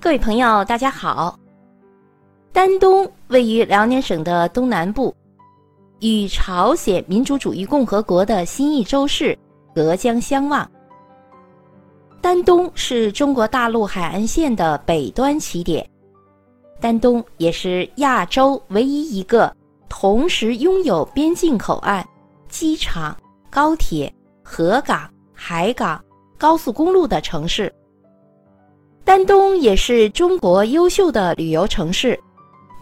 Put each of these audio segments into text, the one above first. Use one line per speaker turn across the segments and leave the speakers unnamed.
各位朋友，大家好。丹东位于辽宁省的东南部，与朝鲜民主主义共和国的新义州市隔江相望。丹东是中国大陆海岸线的北端起点，丹东也是亚洲唯一一个同时拥有边境口岸、机场、高铁、河港、海港、高速公路的城市。丹东也是中国优秀的旅游城市。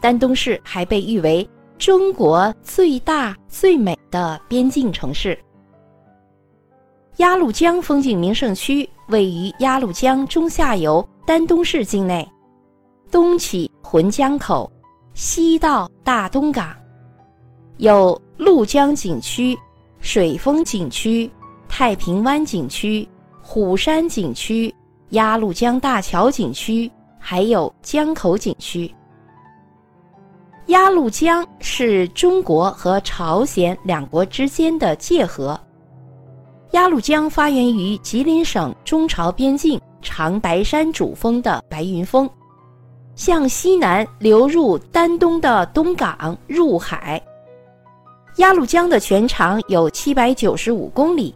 丹东市还被誉为中国最大最美的边境城市。鸭绿江风景名胜区位于鸭绿江中下游丹东市境内，东起浑江口，西到大东港，有鹭江景区、水丰景区、太平湾景区、虎山景区、鸭绿江大桥景区，还有江口景区。鸭绿江是中国和朝鲜两国之间的界河。鸭绿江发源于吉林省中朝边境长白山主峰的白云峰，向西南流入丹东的东港入海。鸭绿江的全长有七百九十五公里，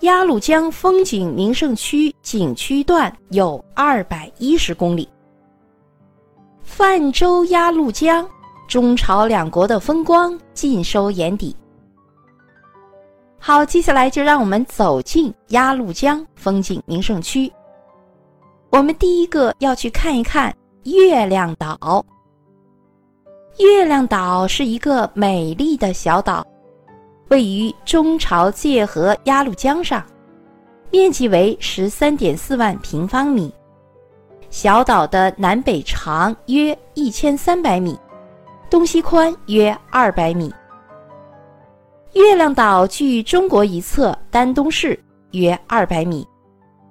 鸭绿江风景名胜区景区段有二百一十公里。泛舟鸭绿江，中朝两国的风光尽收眼底。好，接下来就让我们走进鸭绿江风景名胜区。我们第一个要去看一看月亮岛。月亮岛是一个美丽的小岛，位于中朝界河鸭绿江上，面积为十三点四万平方米。小岛的南北长约一千三百米，东西宽约二百米。月亮岛距中国一侧丹东市约二百米，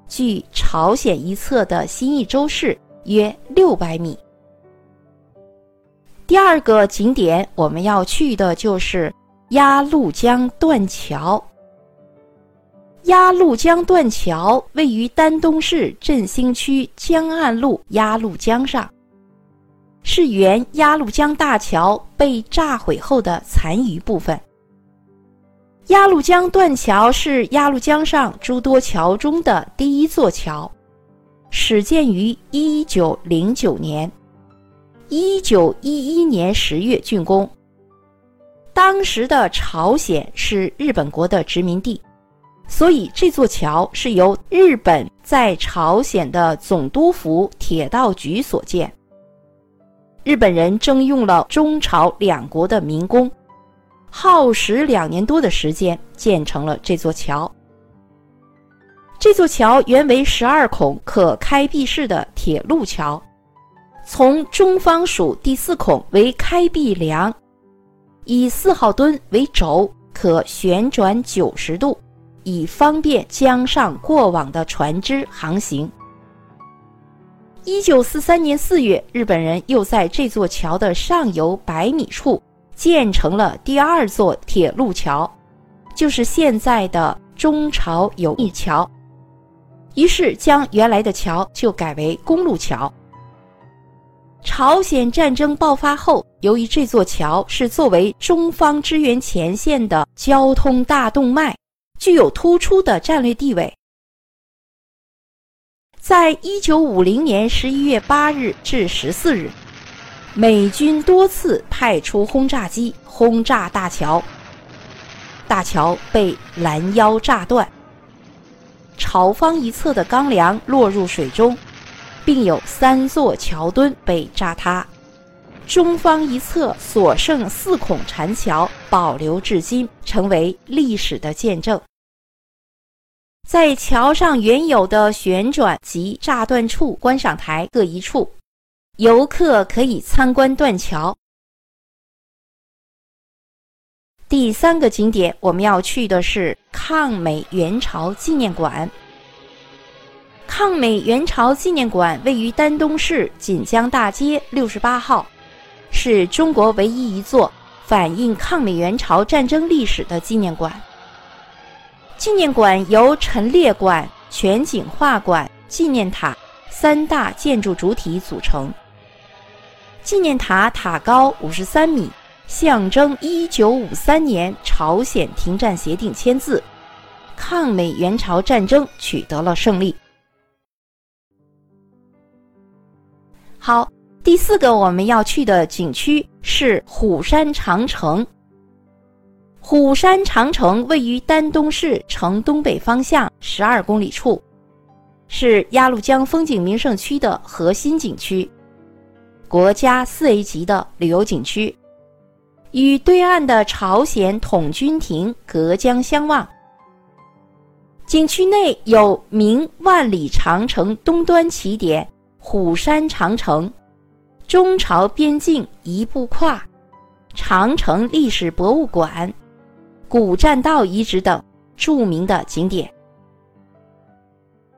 距朝鲜一侧的新义州市约六百米。第二个景点我们要去的就是鸭绿江断桥。鸭绿江断桥位于丹东市振兴区江岸路鸭绿江上，是原鸭绿江大桥被炸毁后的残余部分。鸭绿江断桥是鸭绿江上诸多桥中的第一座桥，始建于一九零九年，一九一一年十月竣工。当时的朝鲜是日本国的殖民地。所以这座桥是由日本在朝鲜的总督府铁道局所建。日本人征用了中朝两国的民工，耗时两年多的时间建成了这座桥。这座桥原为十二孔可开闭式的铁路桥，从中方数第四孔为开闭梁，以四号墩为轴，可旋转九十度。以方便江上过往的船只航行。一九四三年四月，日本人又在这座桥的上游百米处建成了第二座铁路桥，就是现在的中朝友谊桥。于是，将原来的桥就改为公路桥。朝鲜战争爆发后，由于这座桥是作为中方支援前线的交通大动脉。具有突出的战略地位。在一九五零年十一月八日至十四日，美军多次派出轰炸机轰炸大桥，大桥被拦腰炸断，朝方一侧的钢梁落入水中，并有三座桥墩被炸塌，中方一侧所剩四孔缠桥保留至今，成为历史的见证。在桥上原有的旋转及炸断处观赏台各一处，游客可以参观断桥。第三个景点我们要去的是抗美援朝纪念馆。抗美援朝纪念馆位于丹东市锦江大街六十八号，是中国唯一一座反映抗美援朝战争历史的纪念馆。纪念馆由陈列馆、全景画馆、纪念塔、三大建筑主体组成。纪念塔塔高五十三米，象征一九五三年朝鲜停战协定签字，抗美援朝战争取得了胜利。好，第四个我们要去的景区是虎山长城。虎山长城位于丹东市城东北方向十二公里处，是鸭绿江风景名胜区的核心景区，国家四 A 级的旅游景区，与对岸的朝鲜统军亭隔江相望。景区内有明万里长城东端起点虎山长城、中朝边境一步跨、长城历史博物馆。古栈道遗址等著名的景点。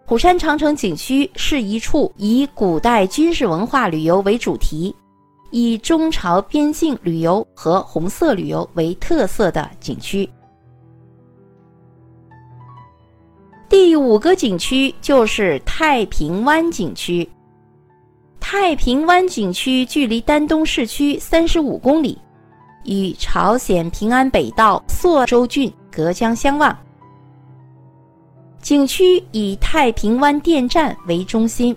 虎山长城景区是一处以古代军事文化旅游为主题，以中朝边境旅游和红色旅游为特色的景区。第五个景区就是太平湾景区。太平湾景区距离丹东市区三十五公里。与朝鲜平安北道朔州郡隔江相望。景区以太平湾电站为中心。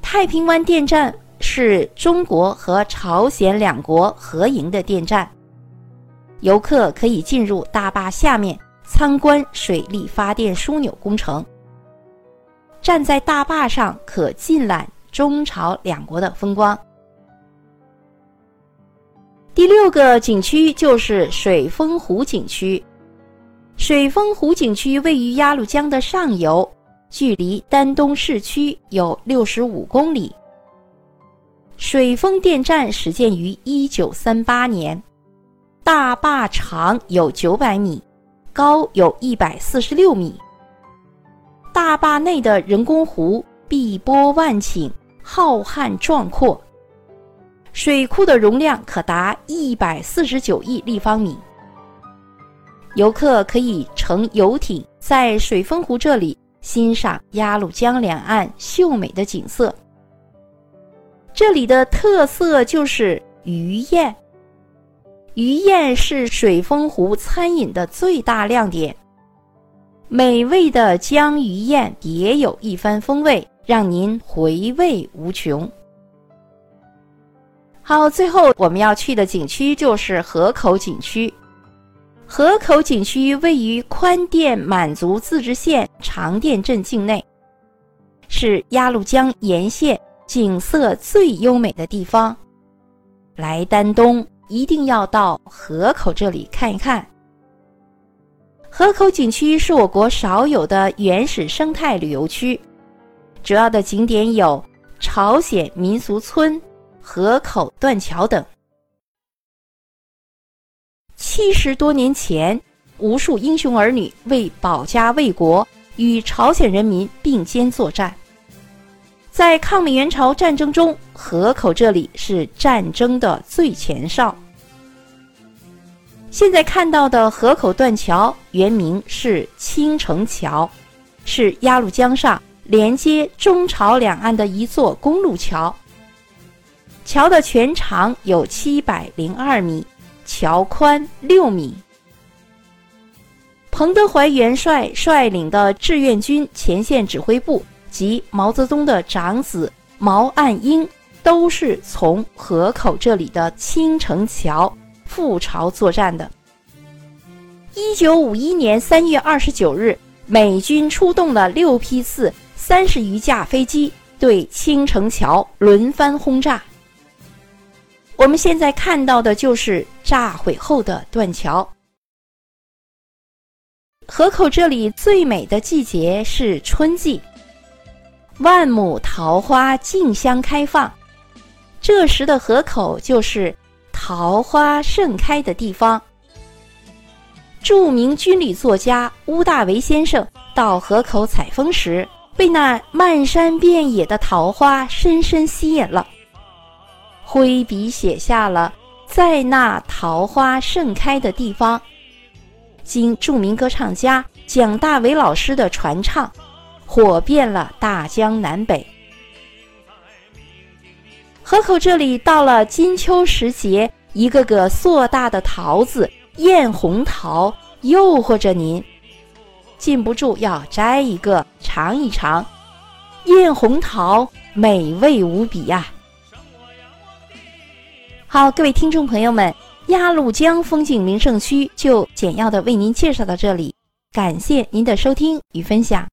太平湾电站是中国和朝鲜两国合营的电站，游客可以进入大坝下面参观水力发电枢纽工程。站在大坝上，可尽览中朝两国的风光。第六个景区就是水丰湖景区。水丰湖景区位于鸭绿江的上游，距离丹东市区有六十五公里。水丰电站始建于一九三八年，大坝长有九百米，高有一百四十六米。大坝内的人工湖碧波万顷，浩瀚壮阔。水库的容量可达一百四十九亿立方米。游客可以乘游艇在水丰湖这里欣赏鸭绿江两岸秀美的景色。这里的特色就是鱼宴，鱼宴是水丰湖餐饮的最大亮点。美味的江鱼宴别有一番风味，让您回味无穷。好，最后我们要去的景区就是河口景区。河口景区位于宽甸满族自治县长甸镇境内，是鸭绿江沿线景色最优美的地方。来丹东一定要到河口这里看一看。河口景区是我国少有的原始生态旅游区，主要的景点有朝鲜民俗村。河口断桥等。七十多年前，无数英雄儿女为保家卫国，与朝鲜人民并肩作战。在抗美援朝战争中，河口这里是战争的最前哨。现在看到的河口断桥原名是青城桥，是鸭绿江上连接中朝两岸的一座公路桥。桥的全长有七百零二米，桥宽六米。彭德怀元帅率领的志愿军前线指挥部及毛泽东的长子毛岸英，都是从河口这里的青城桥赴朝作战的。一九五一年三月二十九日，美军出动了六批次、三十余架飞机，对青城桥轮番轰炸。我们现在看到的就是炸毁后的断桥。河口这里最美的季节是春季，万亩桃花竞相开放，这时的河口就是桃花盛开的地方。著名军旅作家乌大维先生到河口采风时，被那漫山遍野的桃花深深吸引了。挥笔写下了“在那桃花盛开的地方”，经著名歌唱家蒋大为老师的传唱，火遍了大江南北。河口这里到了金秋时节，一个个硕大的桃子——艳红桃，诱惑着您，禁不住要摘一个尝一尝。艳红桃美味无比呀！好，各位听众朋友们，鸭绿江风景名胜区就简要的为您介绍到这里，感谢您的收听与分享。